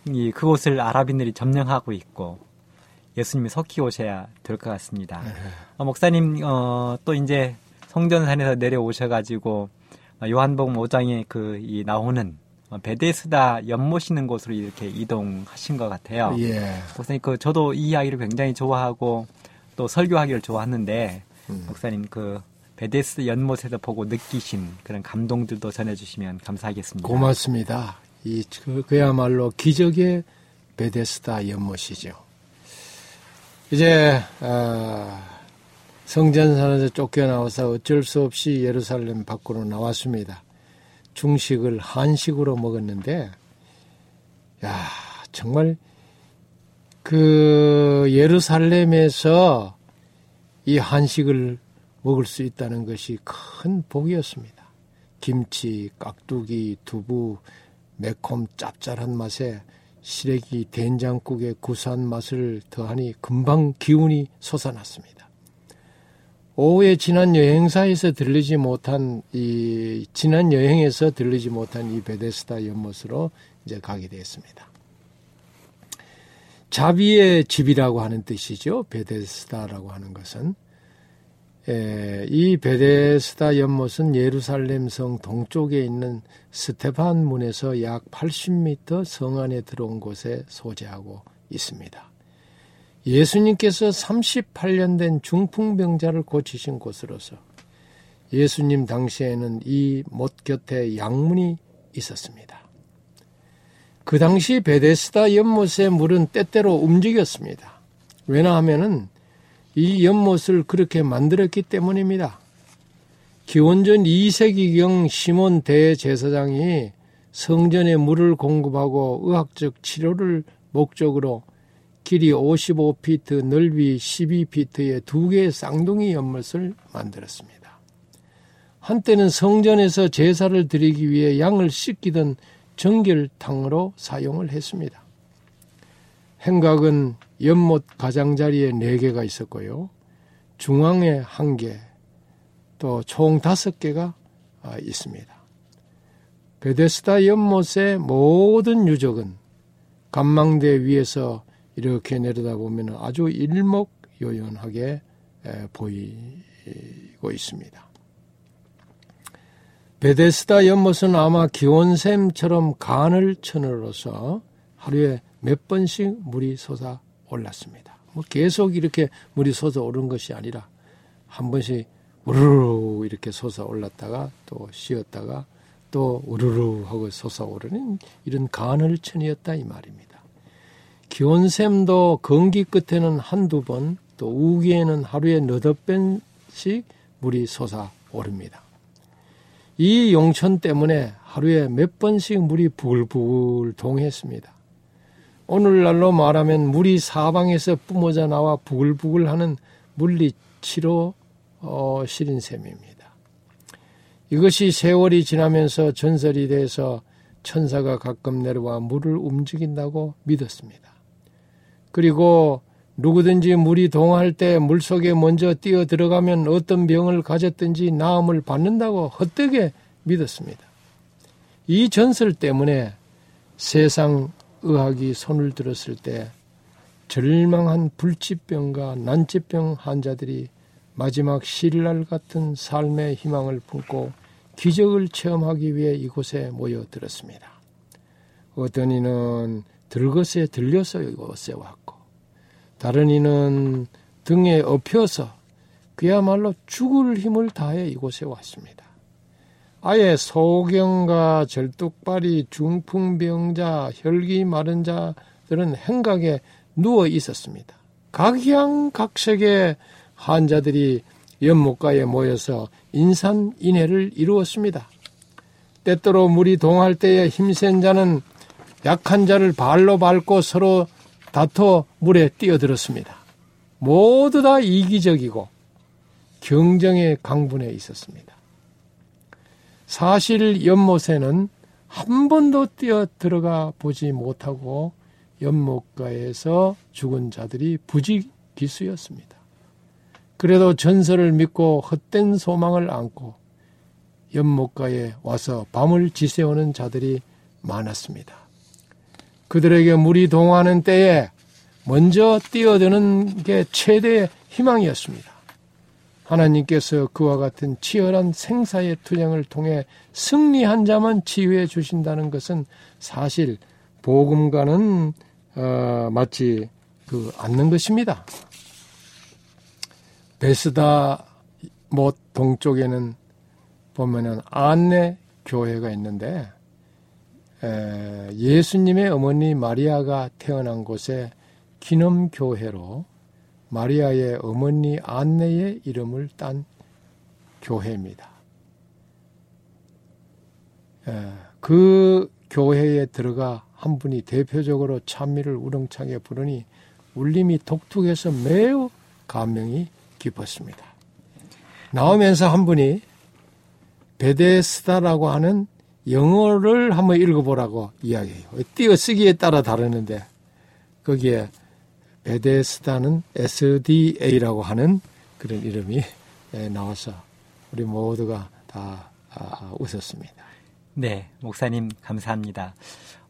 이 그곳을 아랍인들이 점령하고 있고 예수님이 석기 오셔야 될 것 같습니다. 네. 어, 목사님 어, 또 이제 성전산에서 내려오셔가지고 요한복음 5장에 그 이 나오는 베데스다 연못이는 곳으로 이렇게 이동하신 것 같아요. 예. 목사님 그 저도 이 이야기를 굉장히 좋아하고 또 설교하기를 좋아하는데 음. 목사님 그 베데스 연못에서 보고 느끼신 그런 감동들도 전해주시면 감사하겠습니다. 고맙습니다. 이 그, 그야말로 기적의 베데스다 연못이죠. 이제 어, 성전산에서 쫓겨나와서 어쩔 수 없이 예루살렘 밖으로 나왔습니다. 중식을 한식으로 먹었는데, 야 정말 그 예루살렘에서 이 한식을 먹을 수 있다는 것이 큰 복이었습니다. 김치, 깍두기, 두부, 매콤 짭짤한 맛에 시래기 된장국의 구수한 맛을 더하니 금방 기운이 솟아났습니다. 오후에 지난 여행사에서 들리지 못한 이 지난 여행에서 들리지 못한 이 베데스다 연못으로 이제 가게 되었습니다. 자비의 집이라고 하는 뜻이죠. 베데스다라고 하는 것은 에, 이 베데스다 연못은 예루살렘 성 동쪽에 있는 스테판 문에서 약 80m 성 안에 들어온 곳에 소재하고 있습니다. 예수님께서 38년 된 중풍병자를 고치신 곳으로서 예수님 당시에는 이 못 곁에 양문이 있었습니다. 그 당시 베데스다 연못의 물은 때때로 움직였습니다. 왜냐하면이 연못을 그렇게 만들었기 때문입니다. 기원전 2세기경 시몬 대제사장이 성전에 물을 공급하고 의학적 치료를 목적으로 길이 55피트, 넓이 12피트의 두 개의 쌍둥이 연못을 만들었습니다. 한때는 성전에서 제사를 드리기 위해 양을 씻기던 정결탕으로 사용을 했습니다. 행각은 연못 가장자리에 4개가 있었고요. 중앙에 1개, 또 총 5개가 아, 있습니다. 베데스다 연못의 모든 유적은 간망대 위에서 이렇게 내려다보면 아주 일목요연하게 보이고 있습니다. 베데스다 연못은 아마 기온샘처럼 간을 천으로서 하루에 몇 번씩 물이 솟아 올랐습니다. 뭐 계속 이렇게 물이 솟아 오른 것이 아니라 한 번씩 우르르 이렇게 솟아 올랐다가 또 쉬었다가 또 우르르 하고 솟아 오르는 이런 간을 천이었다 이 말입니다. 기온샘도 건기 끝에는 한두 번, 또 우기에는 하루에 너덟 번씩 물이 솟아 오릅니다. 이 용천 때문에 하루에 몇 번씩 물이 부글부글 동했습니다. 오늘날로 말하면 물이 사방에서 뿜어져 나와 부글부글 하는 물리치로 어, 실인 셈입니다. 이것이 세월이 지나면서 전설이 돼서 천사가 가끔 내려와 물을 움직인다고 믿었습니다. 그리고 누구든지 물이 동할 때 물속에 먼저 뛰어 들어가면 어떤 병을 가졌든지 나음을 받는다고 헛되게 믿었습니다. 이 전설 때문에 세상 의학이 손을 들었을 때 절망한 불치병과 난치병 환자들이 마지막 신랄 같은 삶의 희망을 품고 기적을 체험하기 위해 이곳에 모여들었습니다. 어떤 이는 들것에 들려서 이곳에 왔고, 다른 이는 등에 업혀서 그야말로 죽을 힘을 다해 이곳에 왔습니다. 아예 소경과 절뚝발이 중풍병자, 혈기 마른 자들은 행각에 누워 있었습니다. 각양각색의 환자들이 연못가에 모여서 인산인해를 이루었습니다. 때때로 물이 동할 때에 힘센 자는 약한 자를 발로 밟고 서로 다퉈 물에 뛰어들었습니다. 모두 다 이기적이고 경쟁의 강분에 있었습니다. 사실 연못에는 한 번도 뛰어 들어가 보지 못하고 연못가에서 죽은 자들이 부지기수였습니다. 그래도 전설을 믿고 헛된 소망을 안고 연못가에 와서 밤을 지새우는 자들이 많았습니다. 그들에게 물이 동하는 때에 먼저 뛰어드는 게 최대의 희망이었습니다. 하나님께서 그와 같은 치열한 생사의 투쟁을 통해 승리한 자만 치유해 주신다는 것은 사실 복음과는 어, 맞지 그 않는 것입니다. 베스다 못 동쪽에는 보면은 안내 교회가 있는데 에, 예수님의 어머니 마리아가 태어난 곳에 기념교회로 마리아의 어머니 안내의 이름을 딴 교회입니다. 에, 그 교회에 들어가 한 분이 대표적으로 찬미를 우렁차게 부르니 울림이 독특해서 매우 감명이 깊었습니다. 나오면서 한 분이 베데스다라고 하는 영어를 한번 읽어보라고 이야기해요. 띄어쓰기에 따라 다르는데 거기에 베데스다는 SDA라고 하는 그런 이름이 나와서 우리 모두가 다 아, 웃었습니다. 네, 목사님 감사합니다.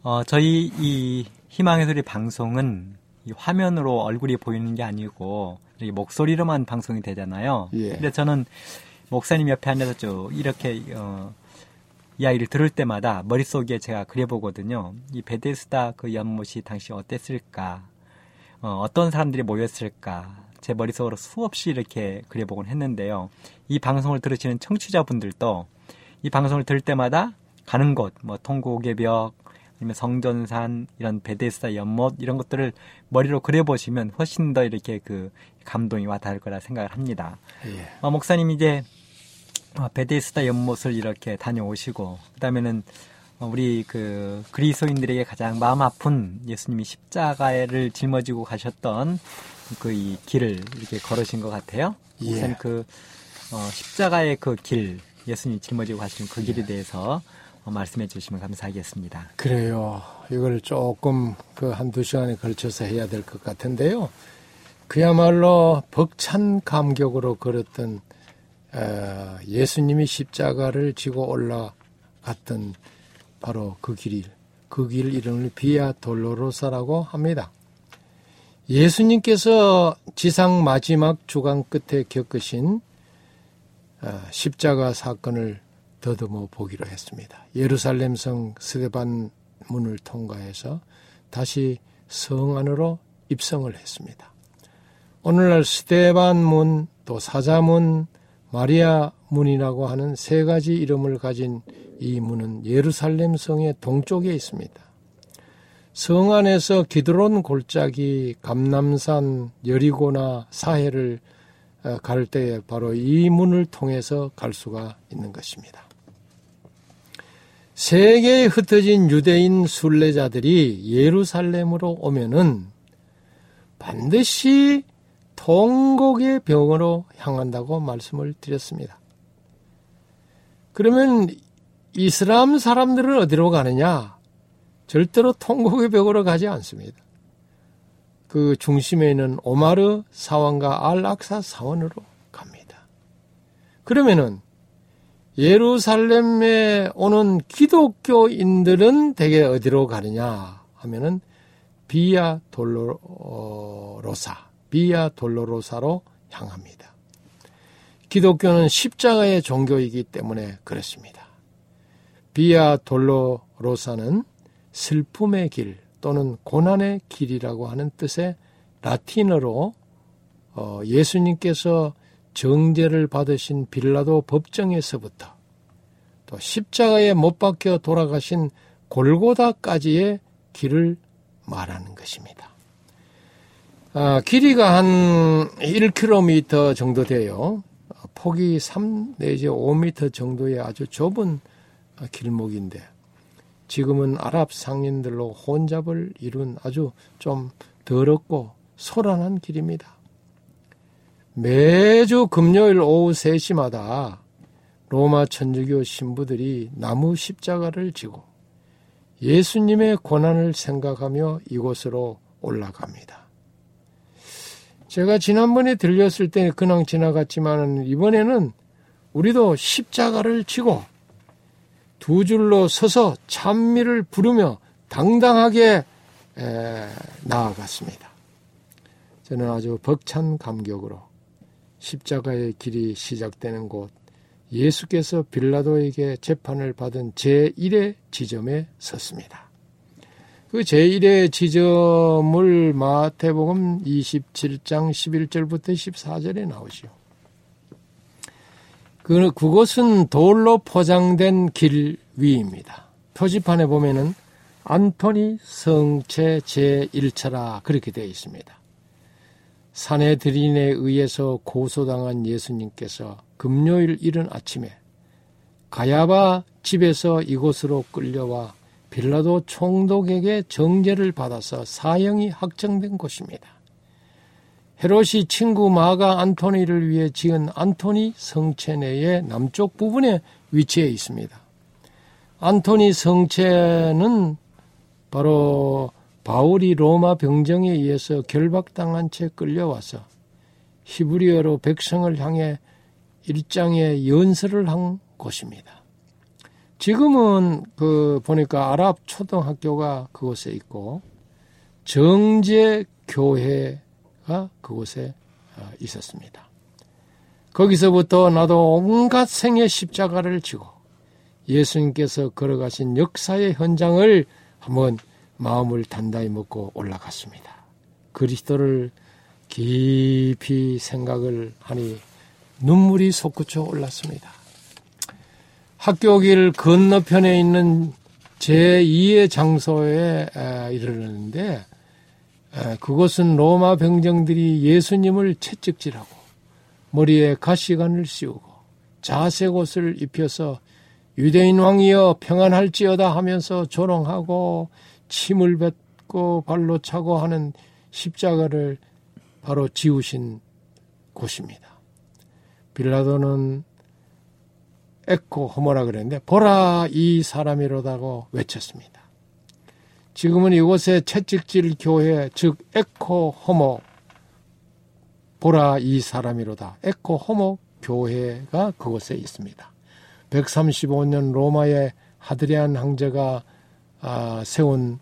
어, 저희 이 희망의 소리 방송은 이 화면으로 얼굴이 보이는 게 아니고 목소리로만 방송이 되잖아요. 예. 근데 저는 목사님 옆에 앉아서 쭉 이렇게 어, 이야기를 들을 때마다 머릿속에 제가 그려보거든요. 이 베데스다 그 연못이 당시 어땠을까? 어, 어떤 사람들이 모였을까? 제 머릿속으로 수없이 이렇게 그려보곤 했는데요. 이 방송을 들으시는 청취자분들도 이 방송을 들을 때마다 가는 곳, 뭐 통곡의 벽, 아니면 성전산, 이런 베데스다 연못 이런 것들을 머리로 그려보시면 훨씬 더 이렇게 그 감동이 와닿을 거라 생각을 합니다. 예. 어, 목사님 이제 어, 베데스다 연못을 이렇게 다녀오시고 그다음에는 어, 우리 그 그리스도인들에게 가장 마음 아픈 예수님이 십자가를 짊어지고 가셨던 그 이 길을 이렇게 걸으신 것 같아요. 예. 목사님 그 어, 십자가의 그 길, 예수님이 짊어지고 가신 그 길에 예. 대해서 어, 말씀해 주시면 감사하겠습니다. 그래요. 이걸 조금 그 한두 시간에 걸쳐서 해야 될 것 같은데요. 그야말로 벅찬 감격으로 걸었던 어, 예수님이 십자가를 지고 올라갔던 바로 그 길이 그 길 이름을 비아 돌로로사라고 합니다. 예수님께서 지상 마지막 주간 끝에 겪으신 어, 십자가 사건을 더듬어 보기로 했습니다. 예루살렘 성 스데반 문을 통과해서 다시 성 안으로 입성을 했습니다. 오늘날 스데반 문, 또 사자문, 마리아 문이라고 하는 세 가지 이름을 가진 이 문은 예루살렘 성의 동쪽에 있습니다. 성 안에서 기드론 골짜기, 감남산, 여리고나 사해를 어, 갈 때에 바로 이 문을 통해서 갈 수가 있는 것입니다. 세계에 흩어진 유대인 순례자들이 예루살렘으로 오면은 반드시 통곡의 병으로 향한다고 말씀을 드렸습니다. 그러면 이슬람 사람들은 어디로 가느냐? 절대로 통곡의 벽으로 가지 않습니다. 그 중심에 있는 오마르 사원과 알락사 사원으로 갑니다. 그러면은 예루살렘에 오는 기독교인들은 대개 어디로 가느냐 하면은 비아 돌로로사 비아 돌로로사로 향합니다. 기독교는 십자가의 종교이기 때문에 그렇습니다. 비아 돌로로사는 슬픔의 길 또는 고난의 길이라고 하는 뜻의 라틴어로 어, 예수님께서 정죄를 받으신 빌라도 법정에서부터 또 십자가에 못 박혀 돌아가신 골고다까지의 길을 말하는 것입니다. 아, 길이가 한 1km 정도 돼요. 폭이 3 내지 5m 정도의 아주 좁은 길목인데 지금은 아랍 상인들로 혼잡을 이룬 아주 좀 더럽고 소란한 길입니다. 매주 금요일 오후 3시마다 로마 천주교 신부들이 나무 십자가를 지고 예수님의 고난을 생각하며 이곳으로 올라갑니다. 제가 지난번에 들렸을 때 그냥 지나갔지만 이번에는 우리도 십자가를 지고 두 줄로 서서 찬미를 부르며 당당하게 나아갔습니다. 저는 아주 벅찬 감격으로 십자가의 길이 시작되는 곳 예수께서 빌라도에게 재판을 받은 제1의 지점에 섰습니다. 그 제1의 지점을 마태복음 27장 11절부터 14절에 나오시오. 그, 그곳은 돌로 포장된 길 위입니다. 표지판에 보면은 안토니 성체 제1차라 그렇게 되어 있습니다. 사내들인에 의해서 고소당한 예수님께서 금요일 이른 아침에 가야바 집에서 이곳으로 끌려와 빌라도 총독에게 정죄를 받아서 사형이 확정된 곳입니다. 헤롯이 친구 마가 안토니를 위해 지은 안토니 성체 내의 남쪽 부분에 위치해 있습니다. 안토니 성체는 바로 바울이 로마 병정에 의해서 결박당한 채 끌려와서 히브리어로 백성을 향해 일장의 연설을 한 곳입니다. 지금은 그 보니까 아랍 초등학교가 그곳에 있고 정제 교회가 그곳에 어, 있었습니다. 거기서부터 나도 온갖 생의 십자가를 지고 예수님께서 걸어가신 역사의 현장을 한번 마음을 단단히 먹고 올라갔습니다. 그리스도를 깊이 생각을 하니 눈물이 솟구쳐 올랐습니다. 학교 길 건너편에 있는 제2의 장소에 이르렀는데 그곳은 로마 병정들이 예수님을 채찍질하고 머리에 가시관을 씌우고 자색 옷을 입혀서 유대인 왕이여 평안할지어다 하면서 조롱하고 침을 뱉고 발로 차고 하는 십자가를 바로 지우신 곳입니다. 빌라도는 Ecce Homo라 그랬는데 보라 이 사람이로다고 외쳤습니다. 지금은 이곳에 채찍질 교회 즉 Ecce Homo 보라 이 사람이로다 Ecce Homo 교회가 그곳에 있습니다. 135년 로마의 하드리안 황제가 아, 세운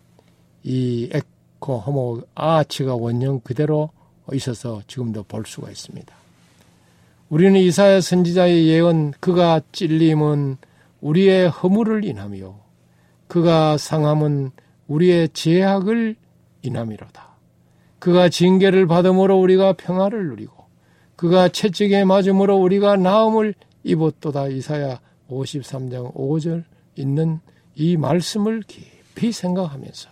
이 Ecce Homo 아치가 원형 그대로 있어서 지금도 볼 수가 있습니다. 우리는 이사야 선지자의 예언 그가 찔림은 우리의 허물을 인하며 그가 상함은 우리의 제약을 인함이로다. 그가 징계를 받음으로 우리가 평화를 누리고 그가 채찍에 맞음으로 우리가 나음을 입었도다. 이사야 53장 5절 있는 이 말씀을 깊이 생각하면서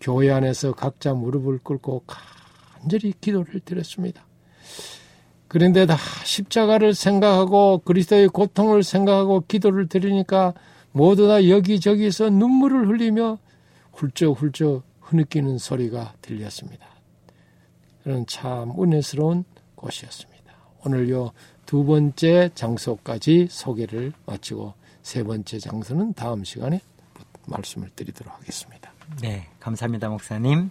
교회 안에서 각자 무릎을 꿇고 간절히 기도를 드렸습니다. 그런데 다 십자가를 생각하고 그리스도의 고통을 생각하고 기도를 드리니까 모두 다 여기저기서 눈물을 흘리며 훌쩍훌쩍 흐느끼는 소리가 들렸습니다. 그런 참 은혜스러운 곳이었습니다. 오늘요 두 번째 장소까지 소개를 마치고 세 번째 장소는 다음 시간에 말씀을 드리도록 하겠습니다. 네, 감사합니다, 목사님.